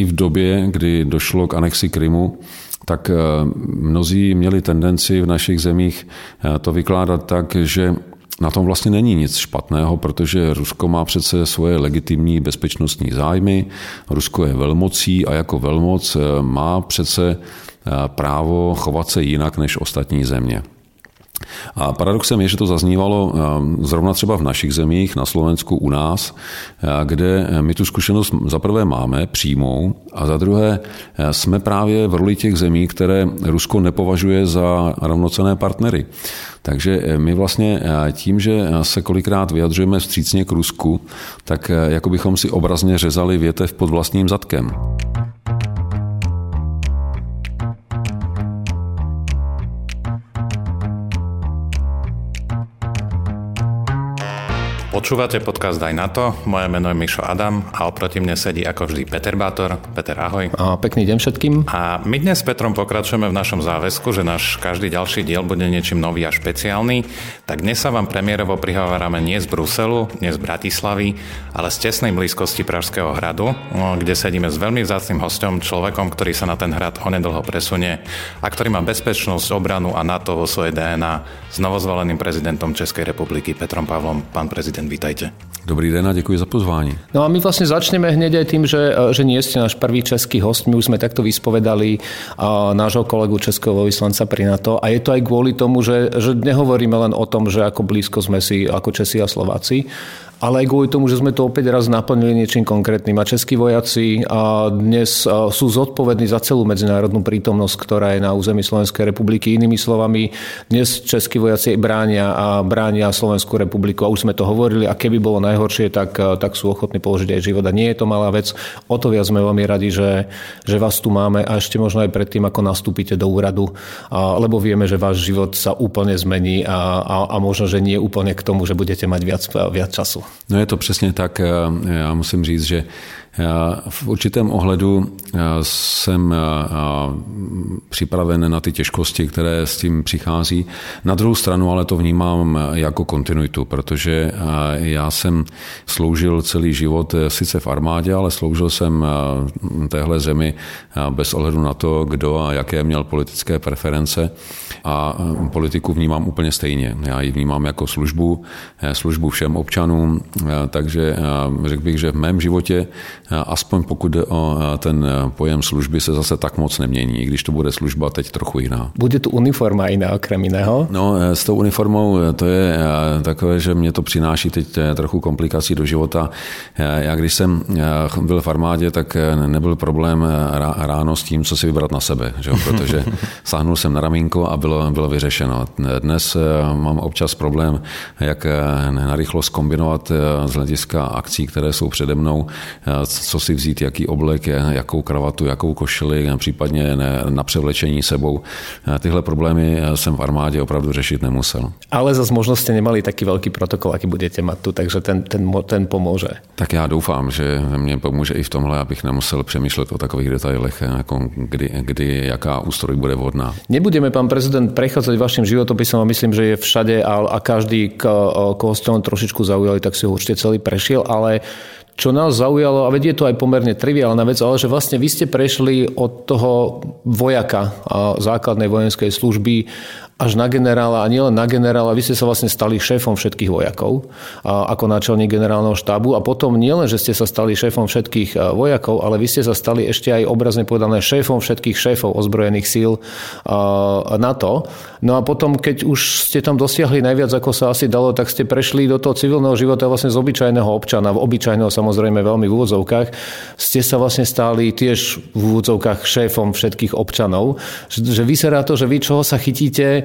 i v době, kdy došlo k anexi Krymu, tak mnozí měli tendenci v našich zemích to vykládat tak, že na tom vlastně není nic špatného, protože Rusko má přece svoje legitimní bezpečnostní zájmy, Rusko je velmocí a jako velmoc má přece právo chovat se jinak než ostatní země. A paradoxem je, že to zaznívalo zrovna třeba v našich zemích, na Slovensku, u nás, kde my tu zkušenost za prvé máme přímou a za druhé jsme právě v roli těch zemí, které Rusko nepovažuje za rovnocené partnery. Takže my vlastně tím, že se kolikrát vyjadřujeme vstřícně k Rusku, tak jako bychom si obrazně řezali větev pod vlastním zadkem. Počúvate podcast Aj na to. Moje meno je Mišo Adam a oproti mne sedí ako vždy Peter Bátor. Peter, ahoj. A pekný deň všetkým. A my dnes s Petrom pokračujeme v našom záväzku, že náš každý ďalší diel bude niečím nový a špeciálny. Tak dnes sa vám premiérovo prihovárame nie z Bruselu, nie z Bratislavy, ale z tesnej blízkosti Pražského hradu, kde sedíme s veľmi vzácným hostom, človekom, ktorý sa na ten hrad onedlho presunie a ktorý má bezpečnosť, obranu a NATO vo svojej DNA s novozvoleným prezidentom Českej republiky Petrom Pavlom. Pán prezident, vítajte. Dobrý den a děkuji za pozvání. No a my vlastne začneme hneď aj tým, že, že nie ste náš prvý český host. My už sme takto vyspovedali nášho kolegu českého vyslanca pri NATO. A je to aj kvôli tomu, že, že nehovoríme len o tom, že ako blízko sme si ako Česi a Slováci, ale aj kvôli tomu, že sme to opäť raz naplnili niečím konkrétnym. A českí vojaci dnes sú zodpovední za celú medzinárodnú prítomnosť, ktorá je na území Slovenskej republiky. Inými slovami, dnes českí vojaci bránia a bránia Slovenskú republiku. A už sme to hovorili, a keby bolo najhoršie, tak, tak sú ochotní položiť aj život. A nie je to malá vec. O to viac sme veľmi radi, že, že vás tu máme a ešte možno aj predtým, ako nastúpite do úradu, a, lebo vieme, že váš život sa úplne zmení a, a, a možno, že nie úplne k tomu, že budete mať viac, viac času. No je to přesně tak. Já musím říct, že v určitém ohledu jsem připraven na ty těžkosti, které s tím přichází. Na druhou stranu ale to vnímám jako kontinuitu, protože já jsem sloužil celý život sice v armádě, ale sloužil jsem téhle zemi bez ohledu na to, kdo a jaké měl politické preference a politiku vnímám úplně stejně. Já ji vnímám jako službu, službu všem občanům, takže řekl bych, že v mém životě aspoň pokud jde o ten pojem služby, se zase tak moc nemění, i když to bude služba teď trochu jiná. Bude tu uniforma jiná, okrem jiného? No, s tou uniformou to je takové, že mě to přináší teď trochu komplikací do života. Já když jsem byl v armádě, tak nebyl problém ráno s tím, co si vybrat na sebe, že? protože sáhnul jsem na ramínko a bylo, bylo vyřešeno. Dnes mám občas problém, jak narychlo skombinovat z hlediska akcí, které jsou přede mnou, co si vzít, jaký oblek, jakou kravatu, jakou košili, případně na převlečení sebou. Tyhle problémy jsem v armádě opravdu řešit nemusel. Ale zase možno jste nemali taký velký protokol, jaký budete mít tu, takže ten, ten, ten pomůže. Tak já doufám, že mě pomůže i v tomhle, abych nemusel přemýšlet o takových detailech, jako kdy, kdy jaká ústroj bude vhodná. Nebudeme, pán prezident, prechádzať vašim životopisom a myslím, že je všade a, a každý, koho ste len trošičku zaujali, tak si ho určite celý prešiel, ale čo nás zaujalo, a vedie to aj pomerne triviálna vec, ale že vlastne vy ste prešli od toho vojaka a základnej vojenskej služby až na generála a nielen na generála, vy ste sa vlastne stali šéfom všetkých vojakov a, ako náčelník generálneho štábu a potom nielen, že ste sa stali šéfom všetkých vojakov, ale vy ste sa stali ešte aj obrazne povedané šéfom všetkých šéfov ozbrojených síl NATO. No a potom, keď už ste tam dosiahli najviac, ako sa asi dalo, tak ste prešli do toho civilného života vlastne z obyčajného občana, v obyčajného samozrejme veľmi v úvodzovkách, ste sa vlastne stali tiež v úvodzovkách šéfom všetkých občanov. Že vyzerá to, že vy čoho sa chytíte,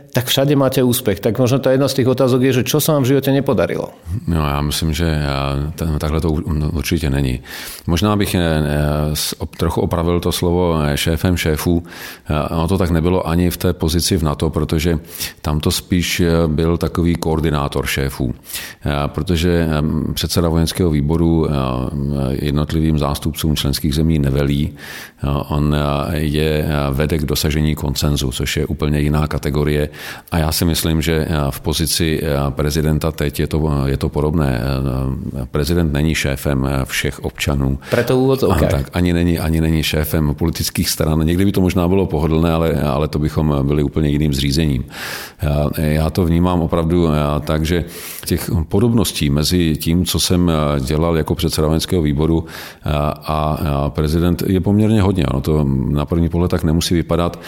tak všade máte úspech. Tak možno ta jedna z těch otázok je, že čo se vám v životě nepodarilo? No já myslím, že takhle to určitě není. Možná bych eh, trochu opravil to slovo eh, šéfem šéfů. Eh, ono to tak nebylo ani v té pozici v NATO, protože tam to spíš byl takový koordinátor šéfů. Protože předseda vojenského výboru jednotlivým zástupcům členských zemí nevelí. On je vede k dosažení koncenzu, což je úplně jiná kategorie A já si myslím, že v pozici prezidenta teď je to, je to podobné. Prezident není šéfem všech občanů. Preto úvod, okay. tak, ani, není, ani není šéfem politických stran. Někdy by to možná bylo pohodlné, ale, ale to bychom byli úplně jiným zřízením. Já, to vnímám opravdu tak, že těch podobností mezi tím, co jsem dělal jako předseda vojenského výboru a, a prezident je poměrně hodně. Ono to na první pohled tak nemusí vypadat,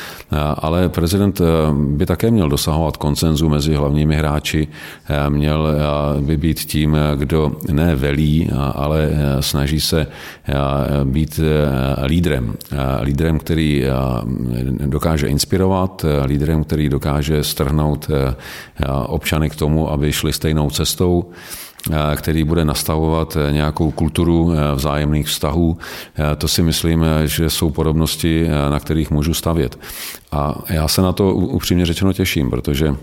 ale prezident by také měl dosahovat koncenzu mezi hlavními hráči, měl by být tím, kdo ne velí, ale snaží se být lídrem. Lídrem, který dokáže inspirovat, lídrem, který dokáže strhnout občany k tomu, aby šli stejnou cestou který bude nastavovat nějakou kulturu vzájemných vztahů. To si myslím, že jsou podobnosti, na kterých můžu stavět. A já se na to upřímně řečeno těším, protože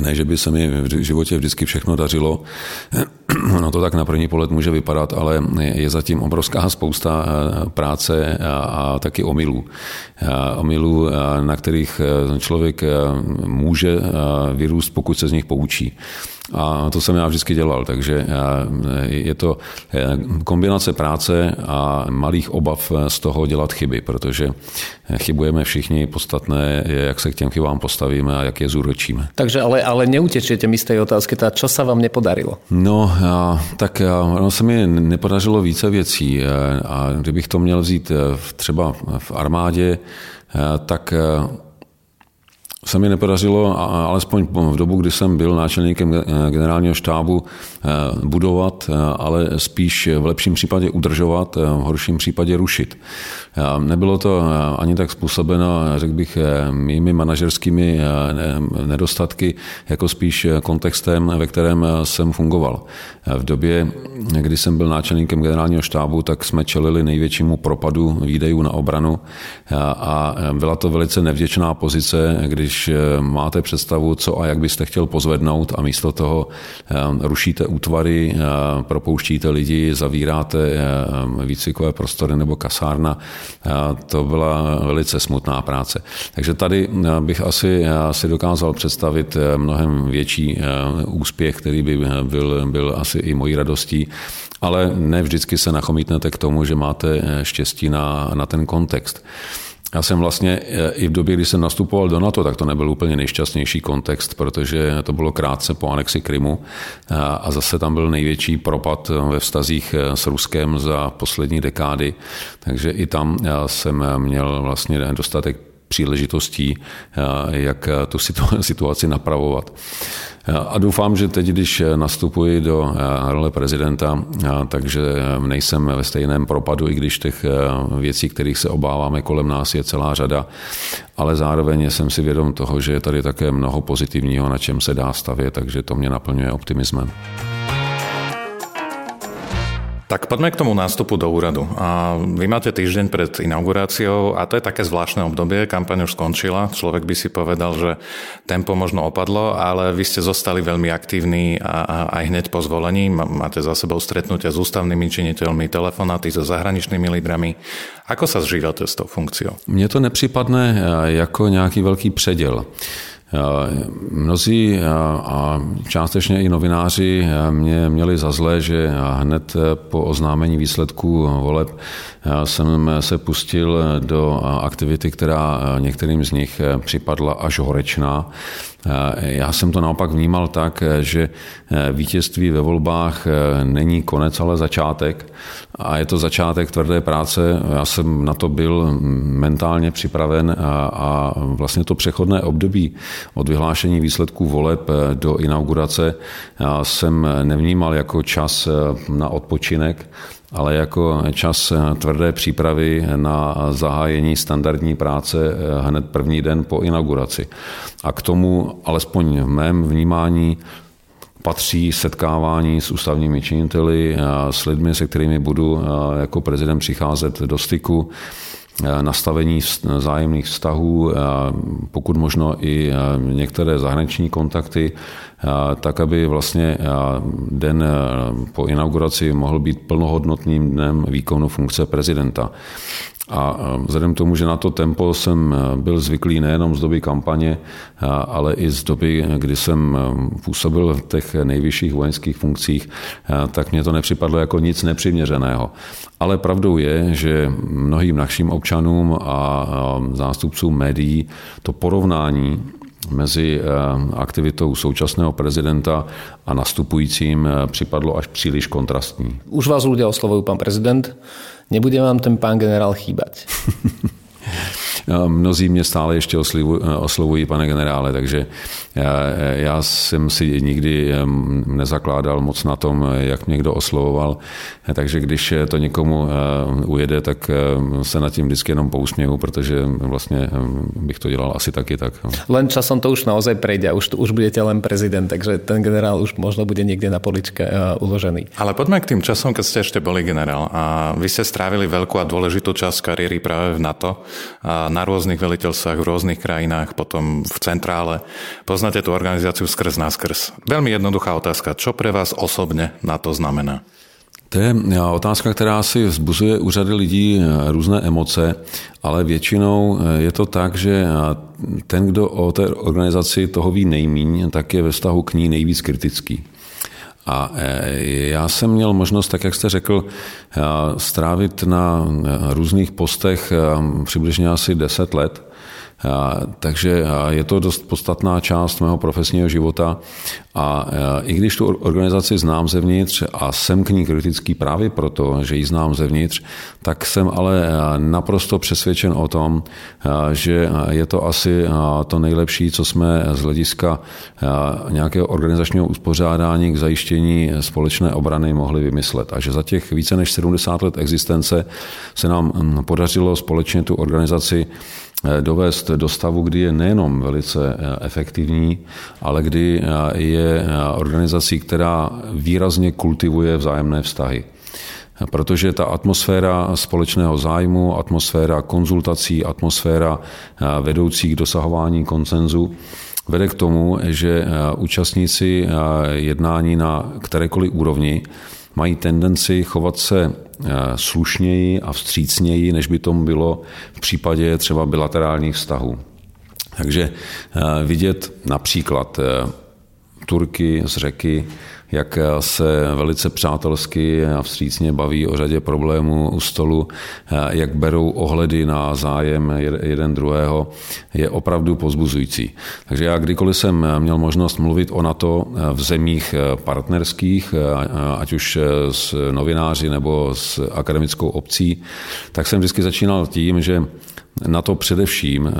ne, že by se mi v životě vždycky všechno dařilo, no to tak na první pohled může vypadat, ale je zatím obrovská spousta práce a taky omylů. Omylů, na kterých člověk může vyrůst, pokud se z nich poučí. A to jsem já vždycky dělal, takže je to kombinace práce a malých obav z toho dělat chyby, protože chybujeme všichni, podstatné je, jak se k těm chybám postavíme a jak je zúročíme. Takže ale, ale neutečete mi z té otázky, teda čo se vám nepodarilo? No, tak ono se mi nepodařilo více věcí a kdybych to měl vzít třeba v armádě, tak se mi nepodařilo, alespoň v dobu, kdy jsem byl náčelníkem generálního štábu, eh, budovat, eh, ale spíš v lepším případě udržovat, eh, v horším případě rušit. Nebylo to ani tak způsobeno, řekl bych, mými manažerskými nedostatky, jako spíš kontextem, ve kterém jsem fungoval. V době, kdy jsem byl náčelníkem generálního štábu, tak jsme čelili největšímu propadu výdejů na obranu a byla to velice nevděčná pozice, když máte představu, co a jak byste chtěl pozvednout a místo toho rušíte útvary, propouštíte lidi, zavíráte výcvikové prostory nebo kasárna, to byla velice smutná práce. Takže tady bych asi si dokázal představit mnohem větší úspěch, který by byl, byl asi i mojí radostí, ale ne vždycky se nachomítnete k tomu, že máte štěstí na, na ten kontext. Já jsem vlastně i v době, kdy jsem nastupoval do NATO, tak to nebyl úplně nejšťastnější kontext, protože to bylo krátce po anexi Krymu a zase tam byl největší propad ve vztazích s Ruskem za poslední dekády, takže i tam jsem měl vlastně dostatek příležitostí, jak tu situaci napravovat. A doufám, že teď, když nastupuji do role prezidenta, takže nejsem ve stejném propadu, i když těch věcí, kterých se obáváme kolem nás, je celá řada, ale zároveň jsem si vědom toho, že je tady také mnoho pozitivního, na čem se dá stavět, takže to mě naplňuje optimismem. Tak poďme k tomu nástupu do úradu. A vy máte týždeň pred inauguráciou a to je také zvláštne obdobie, kampaň už skončila, človek by si povedal, že tempo možno opadlo, ale vy ste zostali veľmi aktívni a, a aj hneď po zvolení. Máte za sebou stretnutia s ústavnými činiteľmi, telefonáty so zahraničnými lídrami. Ako sa zžívate s tou funkciou? Mně to nepřipadne jako nějaký velký předěl. Mnozí a částečně i novináři mě měli za zlé, že hned po oznámení výsledků voleb jsem se pustil do aktivity, která některým z nich připadla až horečná. Já jsem to naopak vnímal tak, že vítězství ve volbách není konec, ale začátek. A je to začátek tvrdé práce. Já jsem na to byl mentálně připraven a vlastně to přechodné období od vyhlášení výsledků voleb do inaugurace jsem nevnímal jako čas na odpočinek, ale jako čas tvrdé přípravy na zahájení standardní práce hned první den po inauguraci. A k tomu, alespoň v mém vnímání, patří setkávání s ústavními činiteli, s lidmi, se kterými budu jako prezident přicházet do styku, nastavení zájemných vztahů, pokud možno i některé zahraniční kontakty, tak aby vlastně den po inauguraci mohl být plnohodnotným dnem výkonu funkce prezidenta. A vzhledem k tomu, že na to tempo jsem byl zvyklý nejenom z doby kampaně, ale i z doby, kdy jsem působil v těch nejvyšších vojenských funkcích, tak mě to nepřipadlo jako nic nepřiměřeného. Ale pravdou je, že mnohým našim občanům a zástupcům médií to porovnání mezi aktivitou současného prezidenta a nastupujícím připadlo až příliš kontrastní. Už vás ľudia oslovují pan prezident. Nebude vám ten pán generál chýbať? Mnozí mě stále ještě oslovují, pane generále, takže já, já jsem si nikdy nezakládal moc na tom, jak mě kdo oslovoval, takže když to někomu eh, ujede, tak eh, se nad tím vždycky jenom pousměju, protože vlastně bych to dělal asi taky tak. No. Len časom to už naozaj prejde, už, už budete len prezident, takže ten generál už možno bude někde na poličke eh, uložený. Ale poďme k tým časom, keď ste ešte boli generál a vy ste strávili veľkú a dôležitú časť kariéry práve v NATO. A na rôznych veliteľstvách v rôznych krajinách, potom v centrále. Poznáte tú organizáciu skrz na skrz. Veľmi jednoduchá otázka. Čo pre vás osobně na to znamená? To je otázka, která si vzbuzuje u řady lidí eh, různé emoce, ale většinou eh, je to tak, že ten, kdo o té organizaci toho ví nejmíň, tak je ve vztahu k ní nejvíc kritický. A já jsem měl možnost, tak jak jste řekl, strávit na různých postech přibližně asi 10 let. Takže je to dost podstatná část mého profesního života a i když tu organizaci znám zevnitř a jsem k ní kritický právě proto, že ji znám zevnitř, tak jsem ale naprosto přesvědčen o tom, že je to asi to nejlepší, co jsme z hlediska nějakého organizačního uspořádání k zajištění společné obrany mohli vymyslet. A že za těch více než 70 let existence se nám podařilo společně tu organizaci dovést do stavu, kdy je nejenom velice eh, efektivní, ale kdy eh, je organizací, která výrazně kultivuje vzájemné vztahy. Protože ta atmosféra společného zájmu, atmosféra konzultací, atmosféra vedoucí k dosahování koncenzu vede k tomu, že účastníci jednání na kterékoliv úrovni mají tendenci chovat se eh, slušněji a vstřícněji, než by tomu bylo v případě třeba bilaterálních vztahů. Takže eh, vidět například eh, Turky z řeky, jak se velice přátelsky a vstřícně baví o řadě problémů u stolu, jak berou ohledy na zájem jeden druhého, je opravdu pozbuzující. Takže já kdykoliv jsem měl možnost mluvit o NATO v zemích partnerských, ať už s novináři nebo s akademickou obcí, tak jsem vždycky začínal tím, že na to především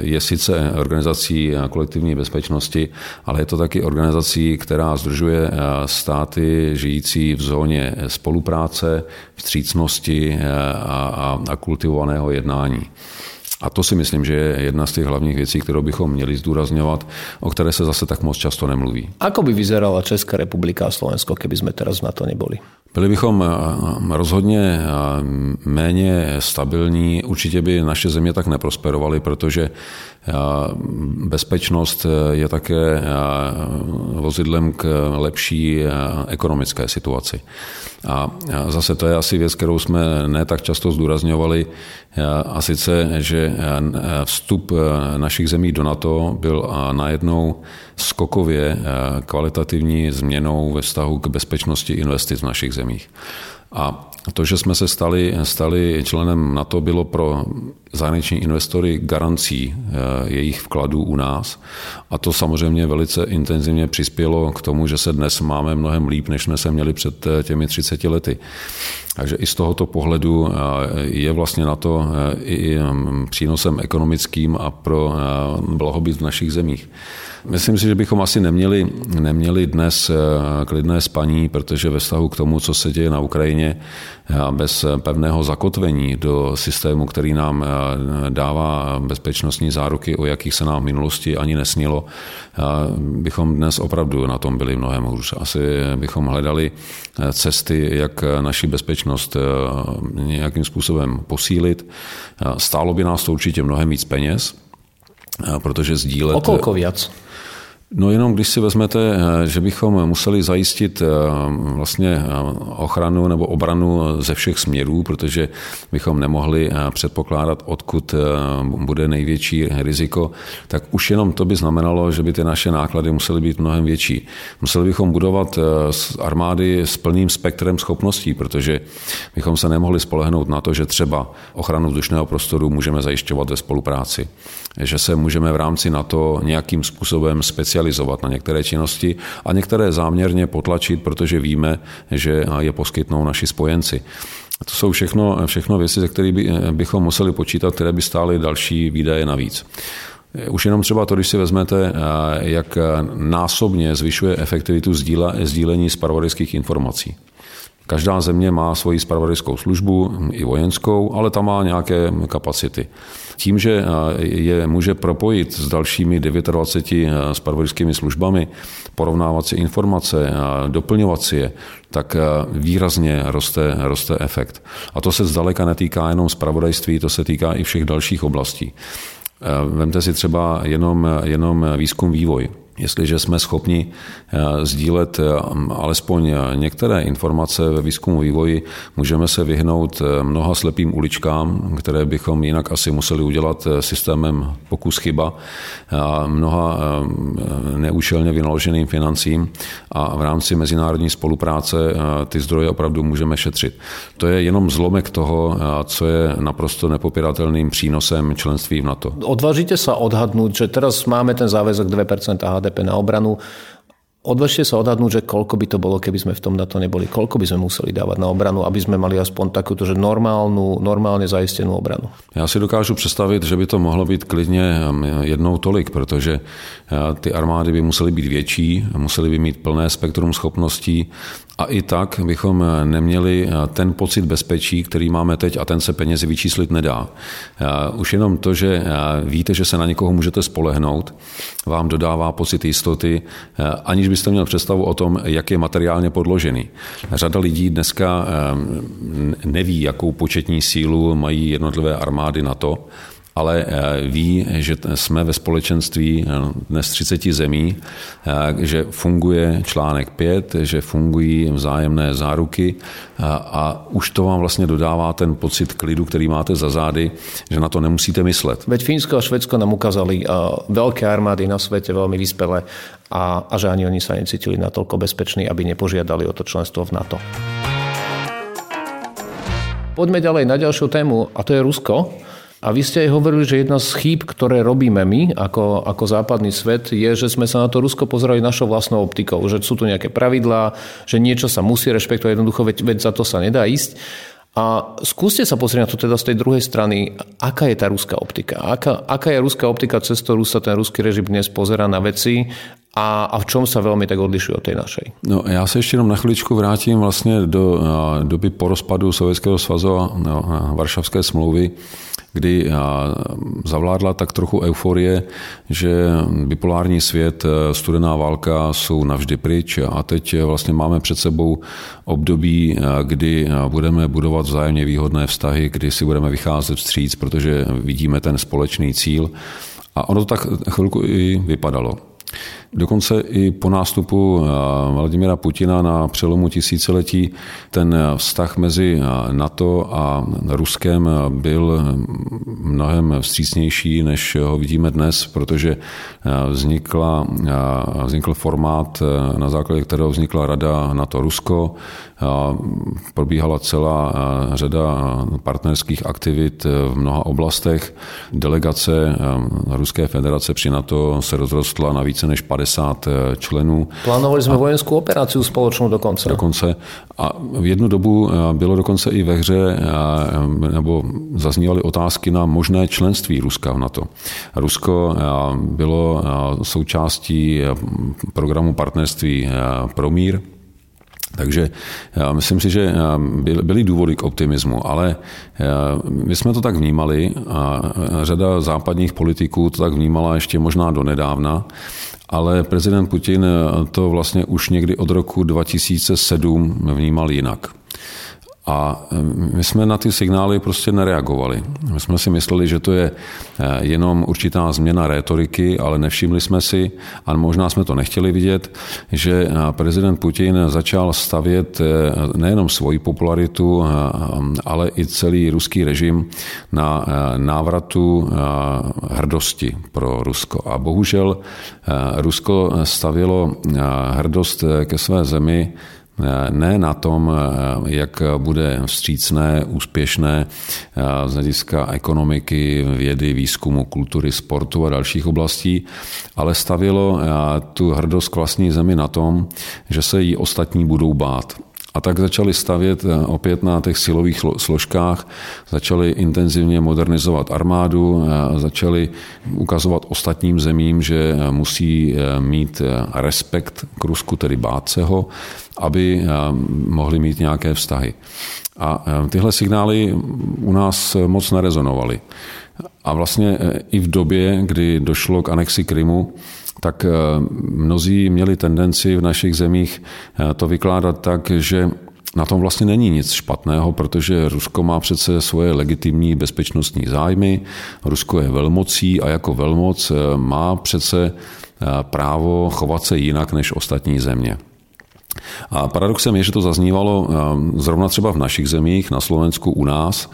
je sice organizací kolektivní bezpečnosti, ale je to taky organizací, která združuje státy žijící v zóně spolupráce, vstřícnosti a, a kultivovaného jednání. A to si myslím, že je jedna z těch hlavních věcí, kterou bychom měli zdůrazňovat, o které se zase tak moc často nemluví. Ako by vyzerala Česká republika a Slovensko, keby jsme teraz na to neboli? Byli bychom rozhodně méně stabilní, určitě by naše země tak neprosperovaly, protože bezpečnost je také vozidlem k lepší ekonomické situaci. A zase to je asi věc, kterou jsme ne tak často zdůrazňovali, a sice, že vstup našich zemí do NATO byl najednou skokově kvalitativní změnou ve vztahu k bezpečnosti investic v našich zemích. A to, že jsme se stali, stali členem NATO, bylo pro zahraniční investory garancí eh, jejich vkladů u nás. A to samozřejmě velice intenzivně přispělo k tomu, že se dnes máme mnohem líp, než jsme se měli před eh, těmi 30 lety. Takže i z tohoto pohledu eh, je vlastně na to i mm, přínosem ekonomickým a pro blahobyt v našich zemích. Myslím si, že bychom asi neměli, neměli dnes klidné spaní, protože ve vztahu k tomu, co se děje na Ukrajině, bez pevného zakotvení do systému, který nám dává bezpečnostní záruky, o jakých se nám v minulosti ani nesnilo, bychom dnes opravdu na tom byli mnohem hůř. Asi bychom hledali cesty, jak naši bezpečnost nějakým způsobem posílit. Stálo by nás to určitě mnohem víc peněz, protože sdílet... O kolko víc? No jenom když si vezmete, eh, že bychom museli zajistit eh, vlastně eh, ochranu nebo obranu ze všech směrů, protože bychom nemohli předpokládat, odkud bude největší riziko, tak už jenom to by znamenalo, že by ty naše náklady musely být mnohem větší. Museli bychom budovat armády s plným spektrem schopností, protože bychom se nemohli spolehnout na to, že třeba ochranu vzdušného prostoru můžeme zajišťovat ve spolupráci, že se můžeme v rámci NATO nějakým způsobem specializovat na některé činnosti a některé záměrně potlačit, protože víme, že je poskytnou naši spojenci. To jsou všechno, všechno věci, ze kterých by, bychom museli počítat, které by stály další výdaje navíc. Už jenom třeba to, když si vezmete, jak násobně zvyšuje efektivitu sdílení zpravodajských informací. Každá země má svoji spravodajskou službu, i vojenskou, ale ta má nějaké kapacity. Tím, že je může propojit s dalšími 29 spravodajskými službami, porovnávat si informace, doplňovat si je, tak výrazně roste, roste efekt. A to se zdaleka netýká jenom spravodajství, to se týká i všech dalších oblastí. Vemte si třeba jenom, jenom výzkum vývoj. Jestliže jsme schopni eh, sdílet eh, alespoň některé informace ve výzkumu vývoji, můžeme se vyhnout eh, mnoha slepým uličkám, které bychom jinak asi museli udělat systémem pokus chyba, a mnoha neúčelně vynaloženým financím a v rámci mezinárodní spolupráce ty zdroje opravdu můžeme šetřit. To je jenom zlomek toho, co je naprosto nepopiratelným přínosem členství v NATO. Odvážíte se odhadnout, že teraz máme ten záväzok 2% HDP HDP na obranu. Odvažte sa odhadnúť, že koľko by to bolo, keby sme v tom na to neboli. Koľko by sme museli dávať na obranu, aby sme mali aspoň takúto, že normálnu, normálne zaistenú obranu. Já si dokážu představit, že by to mohlo být klidně um, jednou tolik, protože uh, ty armády by musely být větší, musely by mít plné spektrum schopností a i tak bychom neměli ten pocit bezpečí, který máme teď a ten se penězi vyčíslit nedá. Už jenom to, že víte, že se na někoho můžete spolehnout, vám dodává pocit jistoty, aniž byste měl představu o tom, jak je materiálně podložený. Řada lidí dneska neví, jakou početní sílu mají jednotlivé armády na to, ale eh, ví, že jsme ve společenství eh, dnes 30 zemí, eh, že funguje článek 5, že fungují vzájemné záruky a už to vám vlastně dodává ten pocit klidu, který máte za zády, že na to nemusíte myslet. Veď Fínsko a Švedsko nám ukázali veľké armády na svete, veľmi vyspelé a, a že ani oni sa necítili natoľko bezpeční, aby nepožiadali o to členstvo v NATO. Poďme ďalej na ďalšiu tému a to je Rusko. A vy ste aj hovorili, že jedna z chýb, ktoré robíme my ako, ako západný svet, je, že sme sa na to Rusko pozerali našou vlastnou optikou, že sú tu nejaké pravidlá, že niečo sa musí rešpektovať, jednoducho, veď, veď za to sa nedá ísť. A skúste sa pozrieť na to teda z tej druhej strany, aká je tá ruská optika. Aká, aká je ruská optika, cez ktorú sa ten ruský režim dnes pozera na veci a, a v čom sa veľmi tak odlišuje od tej našej? No, já se ještě jenom na chviličku vrátím vlastně do doby po rozpadu Sovětského svazu a no, Varšavské smlouvy, kdy zavládla tak trochu euforie, že bipolární svět, e, studená válka jsou navždy pryč a teď vlastně máme před sebou období, kdy budeme budovat vzájemně výhodné vztahy, kdy si budeme vycházet vstříc, protože vidíme ten společný cíl. A ono to tak chvilku i vypadalo. Dokonce i po nástupu eh, Vladimira Putina na přelomu tisíciletí ten vztah mezi eh, NATO a Ruskem byl mnohem vstřícnější, než ho vidíme dnes, protože eh, vznikla, vznikl formát, na základě kterého vznikla Rada NATO-Rusko, probíhala celá řada partnerských aktivit v mnoha oblastech. Delegace Ruské federace při NATO se rozrostla na více než 50 eh, členů. Plánovali jsme a, vojenskou operaci společnou dokonce. Dokonce. A v jednu dobu eh, bylo dokonce i ve hře, eh, nebo zaznívaly otázky na možné členství Ruska v NATO. Rusko bylo součástí programu partnerství pro mír, takže já myslím si, že byly důvody k optimismu, ale my jsme to tak vnímali a řada západních politiků to tak vnímala ještě možná do nedávna ale prezident Putin to vlastně už někdy od roku 2007 vnímal jinak. A my jsme na ty signály prostě nereagovali. My jsme si mysleli, že to je jenom určitá změna rétoriky, ale nevšimli jsme si, a možná jsme to nechtěli vidět, že prezident Putin začal stavět nejenom svoji popularitu, ale i celý ruský režim na návratu hrdosti pro Rusko. A bohužel Rusko stavilo hrdost ke své zemi ne na tom, jak bude vstřícné, úspěšné z hlediska ekonomiky, vědy, výzkumu, kultury, sportu a dalších oblastí, ale stavilo tu hrdost k vlastní zemi na tom, že se jí ostatní budou bát. A tak začali stavět eh, opět na těch silových složkách, začali intenzivně modernizovat armádu, eh, začali ukazovat ostatním zemím, že eh, musí mít respekt k Rusku, tedy bát se ho, aby mohli mít nějaké vztahy. A tyhle signály u nás moc nerezonovaly. A vlastně i v době, kdy došlo k anexi Krymu, tak eh, mnozí měli tendenci v našich zemích eh, to vykládat tak, že na tom vlastně není nic špatného, protože Rusko má přece svoje legitimní bezpečnostní zájmy, Rusko je velmocí a jako velmoc eh, má přece právo chovat se jinak než ostatní země. A paradoxem je, že to zaznívalo zrovna třeba v našich zemích, na Slovensku, u nás,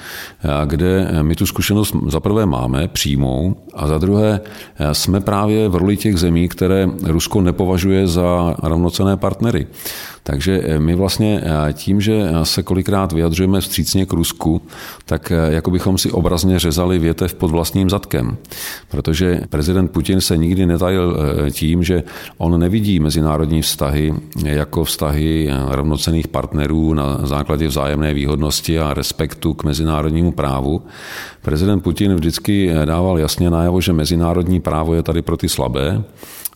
kde my tu zkušenost za prvé máme přímou a za druhé jsme právě v roli těch zemí, které Rusko nepovažuje za rovnocené partnery. Takže eh, my vlastně eh, tím, že eh, se kolikrát vyjadřujeme vstřícně k Rusku, tak jako bychom si obrazně řezali větev pod vlastním zadkem. Protože prezident Putin se nikdy netajil tím, že on nevidí mezinárodní vztahy jako vztahy rovnocených partnerů na základě vzájemné výhodnosti a respektu k mezinárodnímu právu. Prezident Putin vždycky dával jasně najevo, že mezinárodní právo je tady pro ty slabé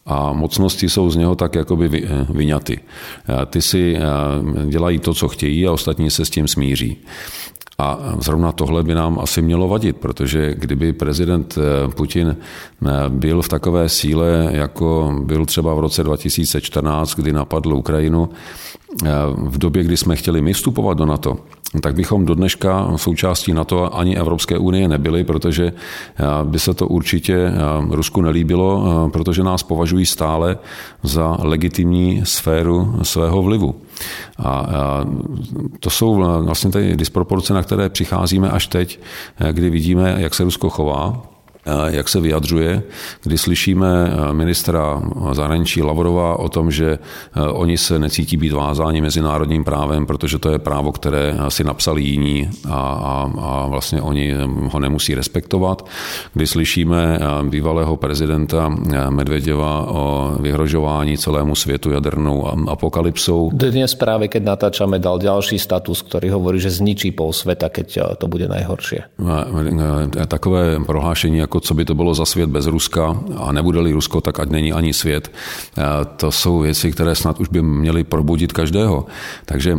a mocnosti jsou z něho tak jakoby eh, vyňaty. Eh, ty si eh, dělají to, co chtějí a ostatní se s tím smíří. A zrovna tohle by nám asi mělo vadit, protože kdyby prezident Putin byl v takové síle, jako byl třeba v roce 2014, kdy napadl Ukrajinu, v době, kdy jsme chtěli my vstupovat do NATO, tak bychom do dneška součástí NATO ani Evropské unie nebyli, protože eh, by se to určitě eh, Rusku nelíbilo, eh, protože nás považují stále za legitimní sféru svého vlivu. A to jsou vlastně ty disproporce, na které přicházíme až teď, kdy vidíme, jak se Rusko chová jak se vyjadřuje, kdy slyšíme ministra zahraničí Lavrova o tom, že oni se necítí být vázáni mezinárodním právem, protože to je právo, které si napsali jiní a, a, a vlastně oni ho nemusí respektovat. Kdy slyšíme bývalého prezidenta Medvěděva o vyhrožování celému světu jadernou apokalypsou. Dnes právě, keď natáčame, dal další status, který hovorí, že zničí pol sveta, keď to bude najhoršie. Takové prohlášení jako co by to bylo za svět bez Ruska a nebude-li Rusko, tak ať není ani svět. To jsou věci, které snad už by měly probudit každého. Takže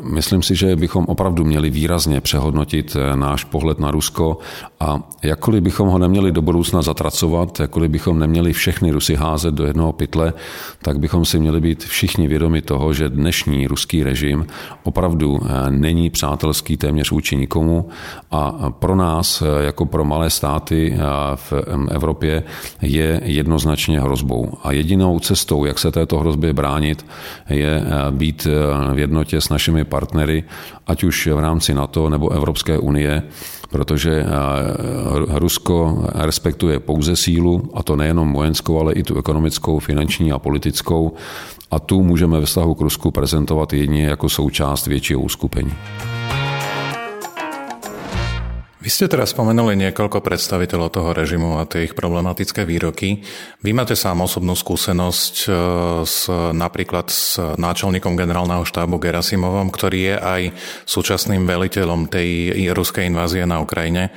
myslím si, že bychom opravdu měli výrazně přehodnotit e, náš pohled na Rusko a jakkoliv bychom ho neměli do budoucna zatracovat, jakkoliv bychom neměli všechny Rusy házet do jednoho pytle, tak bychom si měli být všichni vědomi toho, že dnešní ruský režim opravdu e, není přátelský téměř vůči nikomu a pro nás, e, jako pro malé státy, v Evropě je jednoznačně hrozbou. A jedinou cestou, jak se této hrozbě bránit, je eh, být eh, v jednotě s našimi partnery, ať už v rámci NATO nebo Evropské unie, protože eh, Rusko respektuje pouze sílu, a to nejenom vojenskou, ale i tu ekonomickou, finanční a politickou. A tu můžeme ve vztahu k Rusku prezentovat jedině jako součást většího uskupení. Vy ste teraz spomenuli niekoľko predstaviteľov toho režimu a tie ich problematické výroky. Vy máte sám osobnú skúsenosť e, s, napríklad s náčelníkom generálneho štábu Gerasimovom, ktorý je aj súčasným veliteľom tej ruskej invázie na Ukrajine.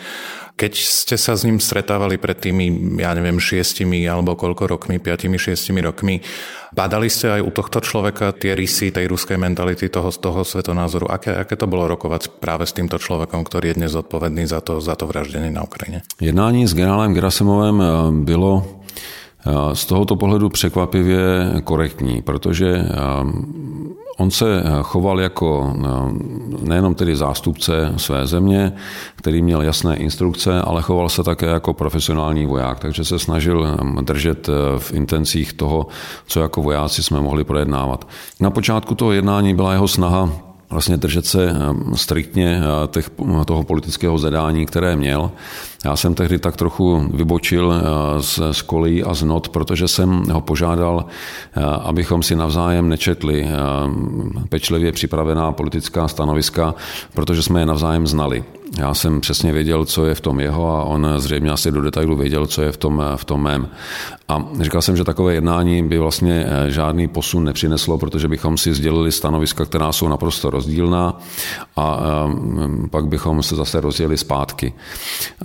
Keď ste sa s ním stretávali pred tými, ja neviem, šiestimi alebo koľko rokmi, piatimi, šiestimi rokmi, badali ste aj u tohto človeka tie rysy tej ruskej mentality, toho, toho svetonázoru? Aké, aké to bolo rokovať práve s týmto človekom, ktorý je dnes odpovedný za to, za to vraždenie na Ukrajině? Jednání s generálem Gerasimovem eh, bylo eh, z tohoto pohledu překvapivě korektní, protože eh, On se choval jako nejenom tedy zástupce své země, který měl jasné instrukce, ale choval se také jako profesionální voják, takže se snažil držet v intencích toho, co jako vojáci jsme mohli projednávat. Na počátku toho jednání byla jeho snaha vlastně držet se eh, striktně eh, těch, toho politického zadání, které měl. Já jsem tehdy tak trochu vybočil eh, z, z kolí a z not, protože jsem ho požádal, abychom si navzájem nečetli pečlivě připravená politická stanoviska, protože jsme je navzájem znali. Já jsem přesně věděl, co je v tom jeho a on zřejmě asi do detailu věděl, co je v tom, v tom mém. A říkal jsem, že takové jednání by vlastně eh, žádný posun nepřineslo, protože bychom si sdělili stanoviska, která jsou naprosto rozdílná a eh, pak bychom se zase rozjeli zpátky.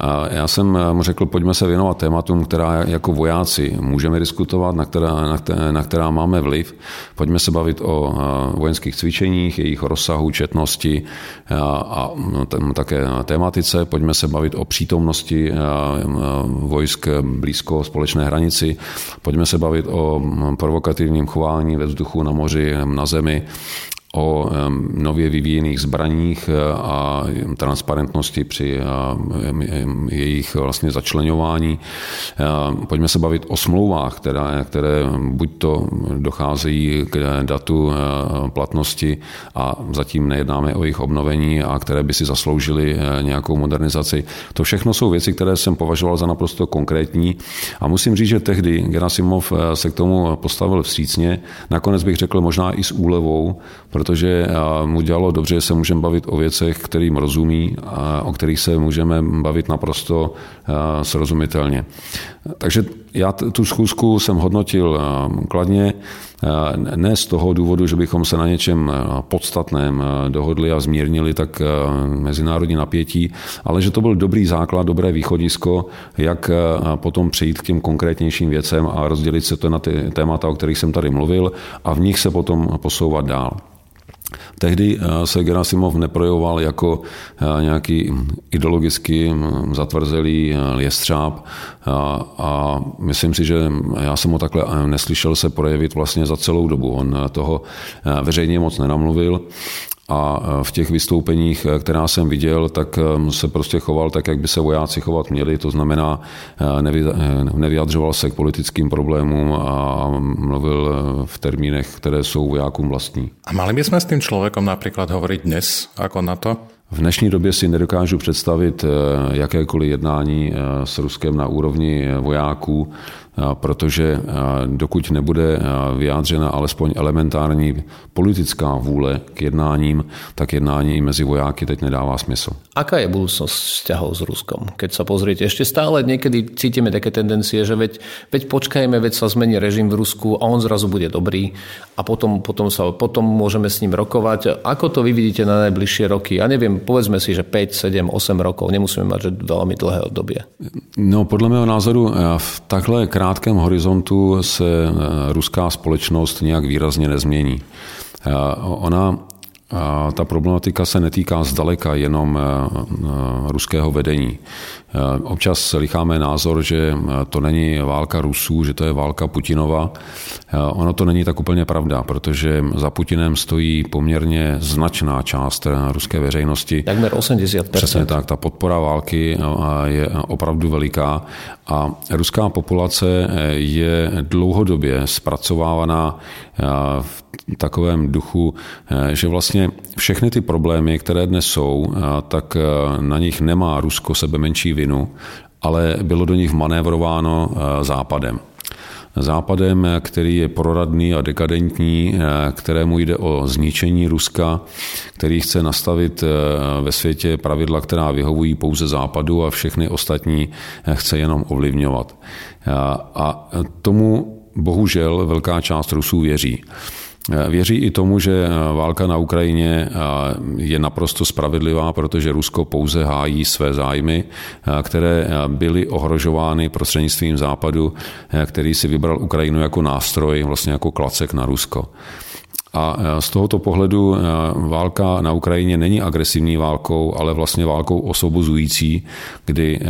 A já jsem eh, mu řekl, pojďme se věnovat tématům, která jako vojáci můžeme diskutovat, na která, na na která máme vliv. Pojďme se bavit o vojenských cvičeních, jejich rozsahu, četnosti a, a no, také tématice. Pojďme se bavit o přítomnosti vojsk blízko společné hranici Pojďme se bavit o provokativním chování ve vzduchu, na moři, na zemi, o nově vyvíjených zbraních e, a transparentnosti při e, jejich vlastně začlenování. E, pojďme se bavit o smlouvách, které, které buď to docházejí k datu platnosti a zatím nejednáme o jejich obnovení a které by si zasloužily nějakou modernizaci. To všechno jsou věci, které jsem považoval za naprosto konkrétní a musím říct, že tehdy Gerasimov se k tomu postavil vstřícně. Nakonec bych řekl možná i s úlevou, protože mu dělalo dobře, že se můžeme bavit o věcech, kterým rozumí a o kterých se můžeme bavit naprosto srozumitelně. Takže já tu schůzku jsem hodnotil kladně, ne z toho důvodu, že bychom se na něčem podstatném dohodli a zmírnili tak mezinárodní napětí, ale že to byl dobrý základ, dobré východisko, jak potom přejít k těm konkrétnějším věcem a rozdělit se to na ty témata, o kterých jsem tady mluvil a v nich se potom posouvat dál. Tehdy eh, se Gerasimov neprojevoval jako eh, nějaký ideologicky hm, zatvrzelý eh, jestřáb a myslím si, že já jsem ho takhle neslyšel se projevit vlastně za celou dobu. On toho veřejně moc nenamluvil a v těch vystoupeních, která jsem viděl, tak se prostě choval tak, jak by se vojáci chovat měli, to znamená nevyjadřoval se k politickým problémům a mluvil v termínech, které jsou vojákům vlastní. A mali bychom s tím člověkem například hovoriť dnes, jako na to? V dnešní době si nedokážu představit jakékoliv jednání s Ruskem na úrovni vojáků, protože dokud nebude vyjádřena alespoň elementární politická vůle k jednáním, tak jednání mezi vojáky teď nedává smysl. Aká je budúcnosť vzťahov s Ruskom? Keď sa pozriete, ešte stále niekedy cítime také tendencie, že veď, veď počkajme, veď sa zmení režim v Rusku a on zrazu bude dobrý a potom, potom, sa, potom môžeme s ním rokovať. Ako to vy vidíte na najbližšie roky? Ja neviem, povedzme si, že 5, 7, 8 rokov, nemusíme mať že veľmi dlhé obdobie. No, podle mého názoru v takhle krátkém horizontu se eh, ruská společnost nějak výrazně nezmění. Eh, ona ta problematika se netýká zdaleka jenom eh, ruského vedení. Občas slycháme názor, že to není válka Rusů, že to je válka Putinova. Ono to není tak úplně pravda, protože za Putinem stojí poměrně značná část ruské veřejnosti. Takmer 80%. Přesně tak, ta podpora války je opravdu veliká a ruská populace je dlouhodobě zpracovávaná v takovém duchu, že vlastně všechny ty problémy, které dnes jsou, tak na nich nemá Rusko sebe menší vinu, ale bylo do nich manévrováno eh, západem. Západem, který je proradný a dekadentní, eh, kterému jde o zničení Ruska, který chce nastavit eh, ve světě pravidla, která vyhovují pouze západu a všechny ostatní chce jenom ovlivňovat. A tomu bohužel velká část Rusů věří. Věří i tomu, že válka na Ukrajině je naprosto spravedlivá, protože Rusko pouze hájí své zájmy, které byly ohrožovány prostřednictvím Západu, který si vybral Ukrajinu jako nástroj, vlastně jako klacek na Rusko. A e, z tohoto pohledu e, válka na Ukrajině není agresivní válkou, ale vlastně válkou osobozující, kdy e,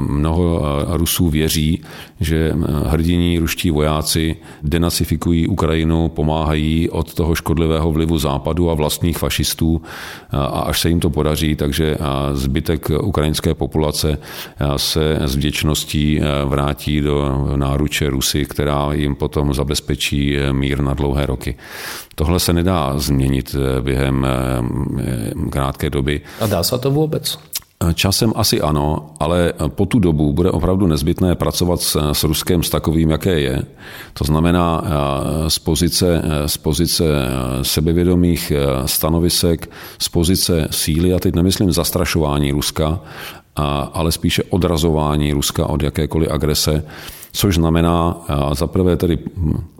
mnoho Rusů věří, že hrdiní ruští vojáci denacifikují Ukrajinu, pomáhají od toho škodlivého vlivu západu a vlastních fašistů a až se jim to podaří, takže zbytek ukrajinské populace se s vděčností vrátí do náruče Rusy, která jim potom zabezpečí mír na dlouhé roky. Tohle se nedá změnit eh, během eh, eh, krátké doby. A dá se to vůbec? Časem asi ano, ale po tu dobu bude opravdu nezbytné pracovat s, s Ruskem s takovým, jaké je. To znamená z pozice, z pozice sebevědomých stanovisek, z pozice síly, a teď nemyslím zastrašování Ruska, ale spíše odrazování Ruska od jakékoliv agrese, což znamená za prvé tedy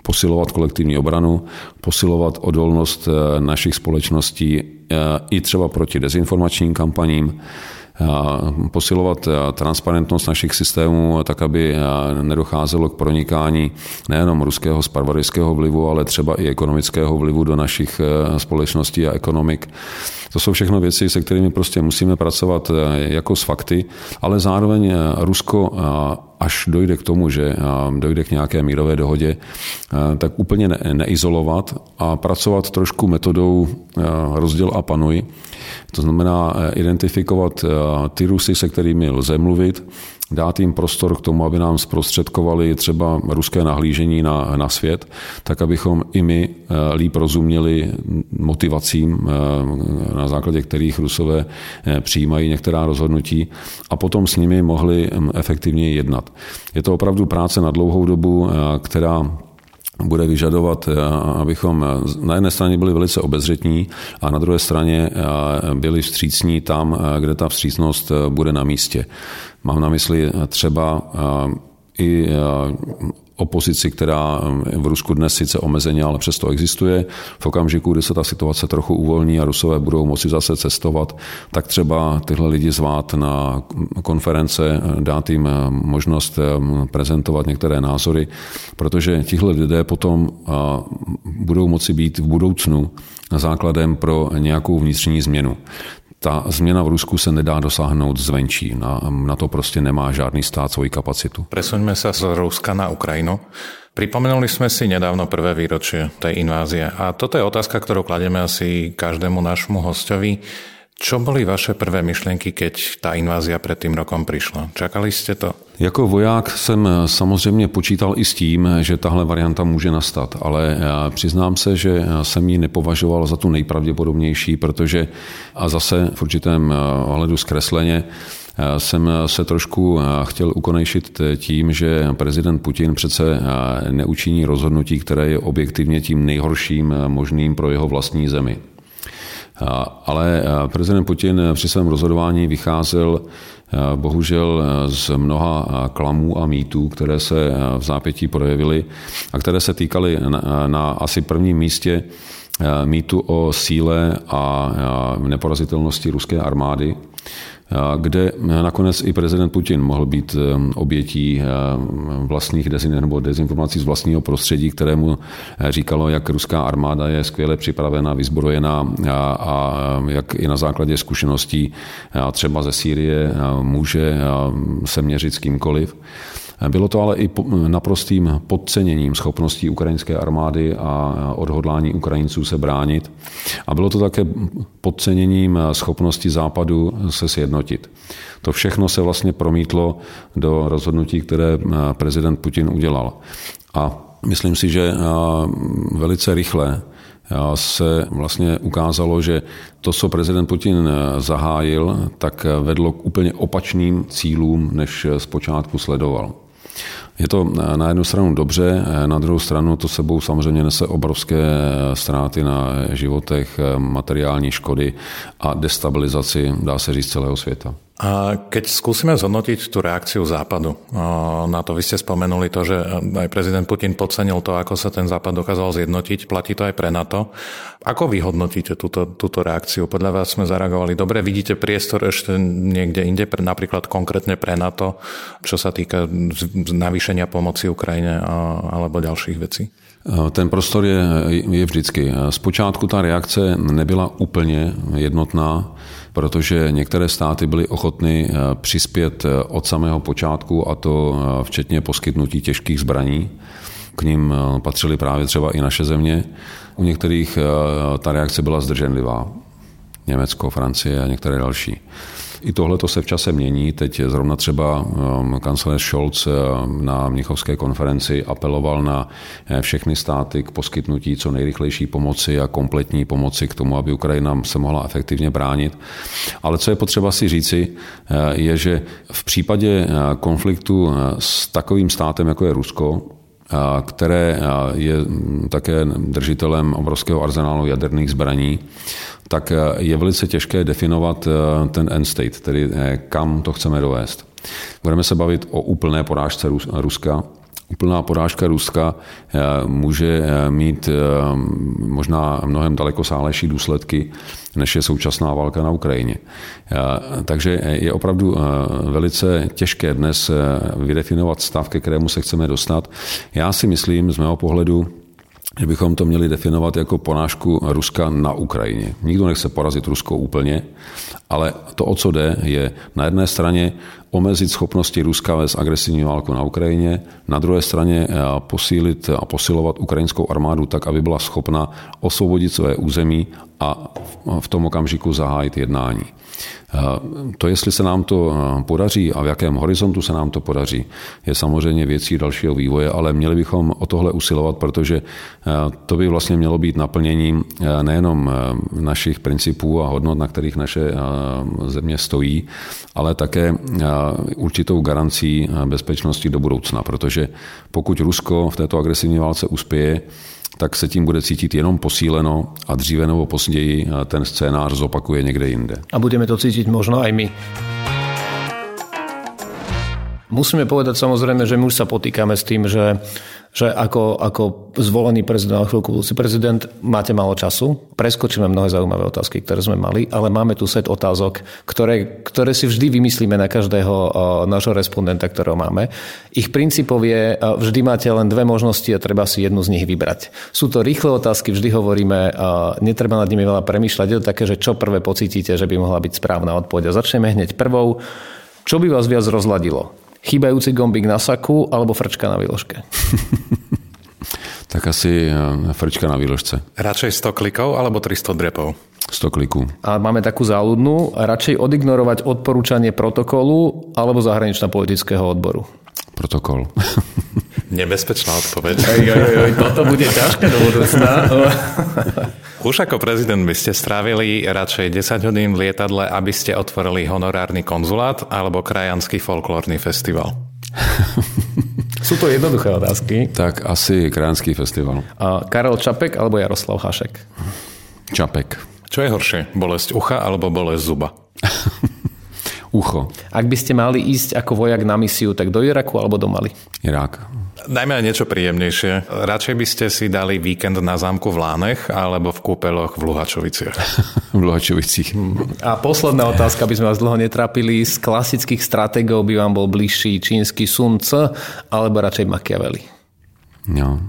posilovat kolektivní obranu, posilovat odolnost e, našich společností e, i třeba proti dezinformačním kampaním, posilovat transparentnost našich systémů tak, aby nedocházelo k pronikání nejenom ruského sparvadejského vlivu, ale třeba i ekonomického vlivu do našich e, společností a ekonomik. To jsou všechno věci, se kterými prostě musíme pracovat e, jako s fakty, ale zároveň e, Rusko až dojde k tomu, že dojde k nějaké mírové dohodě, tak úplně neizolovat a pracovat trošku metodou rozděl a panuj. To znamená identifikovat ty Rusy, se kterými lze mluvit, dát jim prostor k tomu, aby nám zprostředkovali třeba ruské nahlížení na, na svět, tak abychom i my eh, líp rozuměli motivacím, eh, na základě kterých Rusové eh, přijímají některá rozhodnutí a potom s nimi mohli hm, efektivně jednat. Je to opravdu práce na dlouhou dobu, která bude vyžadovat, abychom na jedné straně byli velice obezřetní a na druhé straně byli vstřícní tam, kde ta vstřícnost bude na místě. Mám na mysli třeba i opozici, která v Rusku dnes sice omezeně, ale přesto existuje. V okamžiku, kdy se ta situace trochu uvolní a Rusové budou moci zase cestovat, tak třeba tyhle lidi zvát na konference, dát jim možnost prezentovat některé názory, protože tihle lidé potom budou moci být v budoucnu základem pro nějakou vnitřní změnu ta změna v Rusku se nedá dosáhnout zvenčí. Na, na to prostě nemá žádný stát svoji kapacitu. Presuňme se z Ruska na Ukrajinu. Pripomenuli sme si nedávno prvé výročie tej invázie a toto je otázka, ktorú klademe asi každému našmu hostovi. Čo boli vaše prvé myšlenky, keď ta invázia před tým rokom přišla? Čakali jste to? Jako voják jsem samozřejmě počítal i s tím, že tahle varianta může nastat, ale přiznám se, že jsem ji nepovažoval za tu nejpravděpodobnější, protože a zase v určitém ohledu zkresleně jsem se trošku chtěl ukonejšit tím, že prezident Putin přece neučiní rozhodnutí, které je objektivně tím nejhorším možným pro jeho vlastní zemi. Ale prezident Putin při svém rozhodování vycházel bohužel z mnoha klamů a mýtů, které se v zápětí projevily a které se týkaly na, na asi prvním místě mýtu o síle a neporazitelnosti ruské armády kde nakonec i prezident Putin mohl být obětí vlastních dezin, nebo dezinformací z vlastního prostředí, kterému eh, říkalo, jak ruská armáda je skvěle připravená, vyzbrojená a, a jak i na základě zkušeností třeba ze Sýrie může se měřit s kýmkoliv. Bylo to ale i naprostým podceněním schopností ukrajinské armády a odhodlání Ukrajinců se bránit. A bylo to také podceněním schopnosti Západu se sjednotit. To všechno se vlastně promítlo do rozhodnutí, které prezident Putin udělal. A myslím si, že velice rychle se vlastně ukázalo, že to, co prezident Putin zahájil, tak vedlo k úplně opačným cílům, než zpočátku sledoval. Je to na jednu stranu dobře, na druhou stranu to sebou samozřejmě nese obrovské ztráty na životech, materiální škody a destabilizaci, dá se říct, celého světa. A keď skúsime zhodnotiť tú reakciu Západu na to, vy ste spomenuli to, že aj prezident Putin podcenil to, ako sa ten Západ dokázal zjednotiť, platí to aj pre NATO. Ako vy hodnotíte túto, túto reakciu? Podľa vás sme zareagovali dobre, vidíte priestor ešte niekde inde, napríklad konkrétne pre NATO, čo sa týka navýšenia pomoci Ukrajine alebo ďalších vecí? Ten prostor je, je vždycky. Zpočátku ta reakce nebyla úplně jednotná, protože některé státy byly ochotny přispět od samého počátku, a to včetně poskytnutí těžkých zbraní. K ním patřily právě třeba i naše země. U některých ta reakce byla zdrženlivá. Německo, Francie a některé další. I tohle to se v čase mění. Teď zrovna třeba um, kancléř Scholz uh, na Mnichovské konferenci apeloval na eh, všechny státy k poskytnutí co nejrychlejší pomoci a kompletní pomoci k tomu, aby Ukrajina se mohla efektivně bránit. Ale co je potřeba si říci, eh, je, že v případě eh, konfliktu s takovým státem, jako je Rusko, které je také držitelem obrovského arzenálu jaderných zbraní, tak je velice těžké definovat eh, ten end state, tedy eh, kam to chceme dovést. Budeme se bavit o úplné porážce Ruska, Úplná porážka Ruska eh, může mít možná mnohem sálejší důsledky, než je současná válka na Ukrajině. Takže je opravdu velice těžké dnes vydefinovat stav, ke kterému se chceme dostat. Já si myslím z mého pohledu, že bychom to měli definovat jako ponášku Ruska na Ukrajině. Nikdo nechce porazit Rusko úplně, ale to, o co jde, je na jedné straně omezit schopnosti Ruska vést agresivní válku na Ukrajině, na druhé straně eh, posílit a posilovat ukrajinskou armádu tak, aby byla schopna osvobodit své území a v tom okamžiku zahájit jednání. To, jestli se nám to podaří a v jakém horizontu se nám to podaří, je samozřejmě věcí dalšího vývoje, ale měli bychom o tohle usilovat, protože to by vlastně mělo být naplněním nejenom našich principů a hodnot, na kterých naše země stojí, ale také určitou garancí bezpečnosti do budoucna, protože pokud Rusko v této agresivní válce uspěje, tak se tím bude cítit jenom posíleno a dříve nebo později ten scénář zopakuje někde jinde. A budeme to cítit možno aj my. Musíme povedať samozrejme, že my už sa potýkame s tým, že že ako, ako zvolený prezident, ale chvíľku budúci prezident, máte málo času. Preskočíme mnohé zaujímavé otázky, ktoré sme mali, ale máme tu set otázok, ktoré, ktoré si vždy vymyslíme na každého nášho respondenta, ktorého máme. Ich princípov je, vždy máte len dve možnosti a treba si jednu z nich vybrať. Sú to rýchle otázky, vždy hovoríme, netreba nad nimi veľa premýšľať. Je to také, že čo prvé pocítite, že by mohla byť správna odpoveď. A začneme hneď prvou. Čo by vás viac rozladilo? Chýbajúci gombík na saku alebo frčka na výložke? tak asi eh, frčka na výložce. Radšej 100 klikov alebo 300 drepov? 100 kliků. A máme takú záľudnú. Radšej odignorovať odporúčanie protokolu alebo zahraničná politického odboru? Protokol. Nebezpečná odpoveď. Oj, oj, oj, toto bude ťažké do budúcna. Už ako prezident by ste strávili radšej 10 hodín v lietadle, aby ste otvorili honorárny konzulát alebo krajanský folklórny festival? Sú to jednoduché otázky. Tak asi krajanský festival. A Karel Čapek alebo Jaroslav Hašek? Čapek. Čo je horšie? Bolesť ucha alebo bolesť zuba? Ucho. Ak by ste mali ísť ako vojak na misiu, tak do Iraku alebo do Mali? Irak. Dajme aj niečo príjemnejšie. Radšej by ste si dali víkend na zámku v Lánech alebo v kúpeloch v Luhačoviciach? v Luhačovicích. A posledná otázka, aby sme vás dlho netrápili. Z klasických stratégov by vám bol bližší čínsky Sun Tzu alebo radšej Machiavelli? No.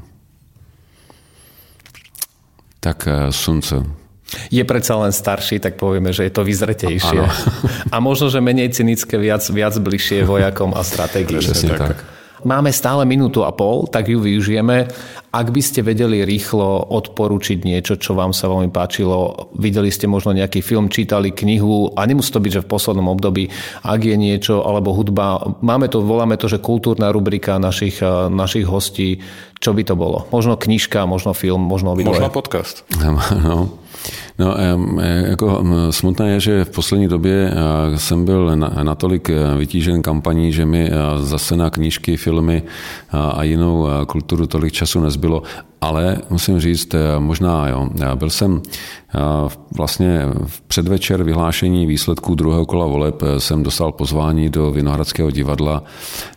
Tak uh, Sun Tzu. Je predsa len starší, tak povieme, že je to vyzretejšie. Ano. A možno, že menej cynické, viac, viac bližšie vojakom a stratégii. Presne tak. tak. Máme stále minútu a pol, tak ju využijeme. Ak by ste vedeli rýchlo odporučiť niečo, čo vám sa veľmi páčilo, videli ste možno nejaký film, čítali knihu a nemusí to byť, že v poslednom období, ak je niečo, alebo hudba, máme to, voláme to, že kultúrna rubrika našich, eh, našich hostí, čo by to bolo? Možno knižka, možno film, možno obidvoje. Možno podcast. No. No, jako smutné je, že v poslední době jsem byl natolik e, vytížen kampaní, že mi e, zase na knížky, filmy a jinou kulturu tolik času nezbylo, ale musím říct, možná jo. Byl jsem vlastně v předvečer vyhlášení výsledků druhého kola voleb jsem dostal pozvání do Vinohradského divadla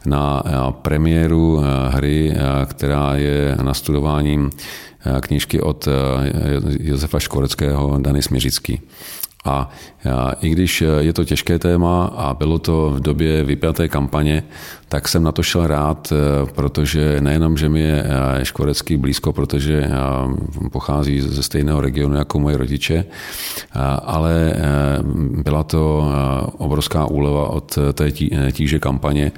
na premiéru hry, která je nastudováním knížky od Josefa Škoreckého Dany Směřický. A i když je to těžké téma a bylo to v době vypjaté kampaně, tak jsem na to šel rád, protože nejenom, že mi je Škvorecký blízko, protože pochází ze stejného regionu jako moje rodiče, ale byla to obrovská úleva od té tíže kampaně.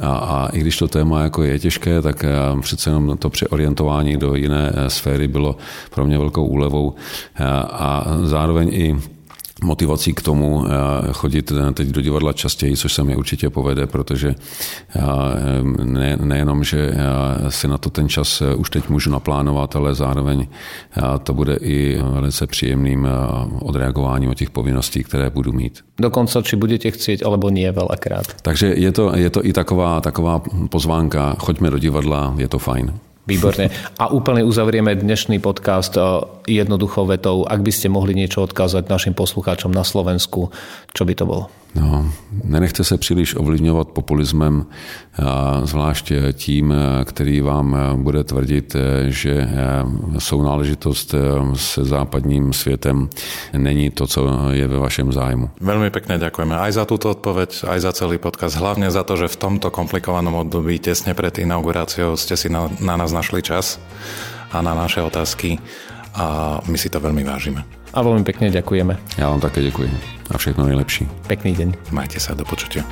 A, a i když to téma jako je těžké, tak přece jenom to přeorientování do jiné sféry bylo pro mě velkou úlevou. A zároveň i motivací k tomu eh, chodit teď do divadla častěji, což se mi určitě povede, protože eh, ne, nejenom, že eh, si na to ten čas už teď můžu naplánovat, ale zároveň to bude i velice příjemným odreagováním o těch povinností, které budu mít. Dokonce, či budete chcieť, alebo nie veľakrát. Takže je to, je to i taková, taková pozvánka, choďme do divadla, je to fajn. Výborne. A úplne uzavrieme dnešný podcast eh, jednoduchou vetou. Ak by ste mohli niečo odkázať našim poslucháčom na Slovensku, čo by to bolo? No, nenechte se příliš ovlivňovat populismem, zvlášť tím, který vám bude tvrdit, že sounáležitost se západním světem není to, co je ve vašem zájmu. Veľmi pekne ďakujeme aj za túto odpoveď, aj za celý podcast, hlavne za to, že v tomto komplikovanom období tesne pred inauguráciou ste si na, na nás našli čas a na naše otázky a my si to veľmi vážime. A veľmi pekne ďakujeme. Ja vám také ďakujem a všechno nejlepší. Pekný deň. Majte sa, do počutia.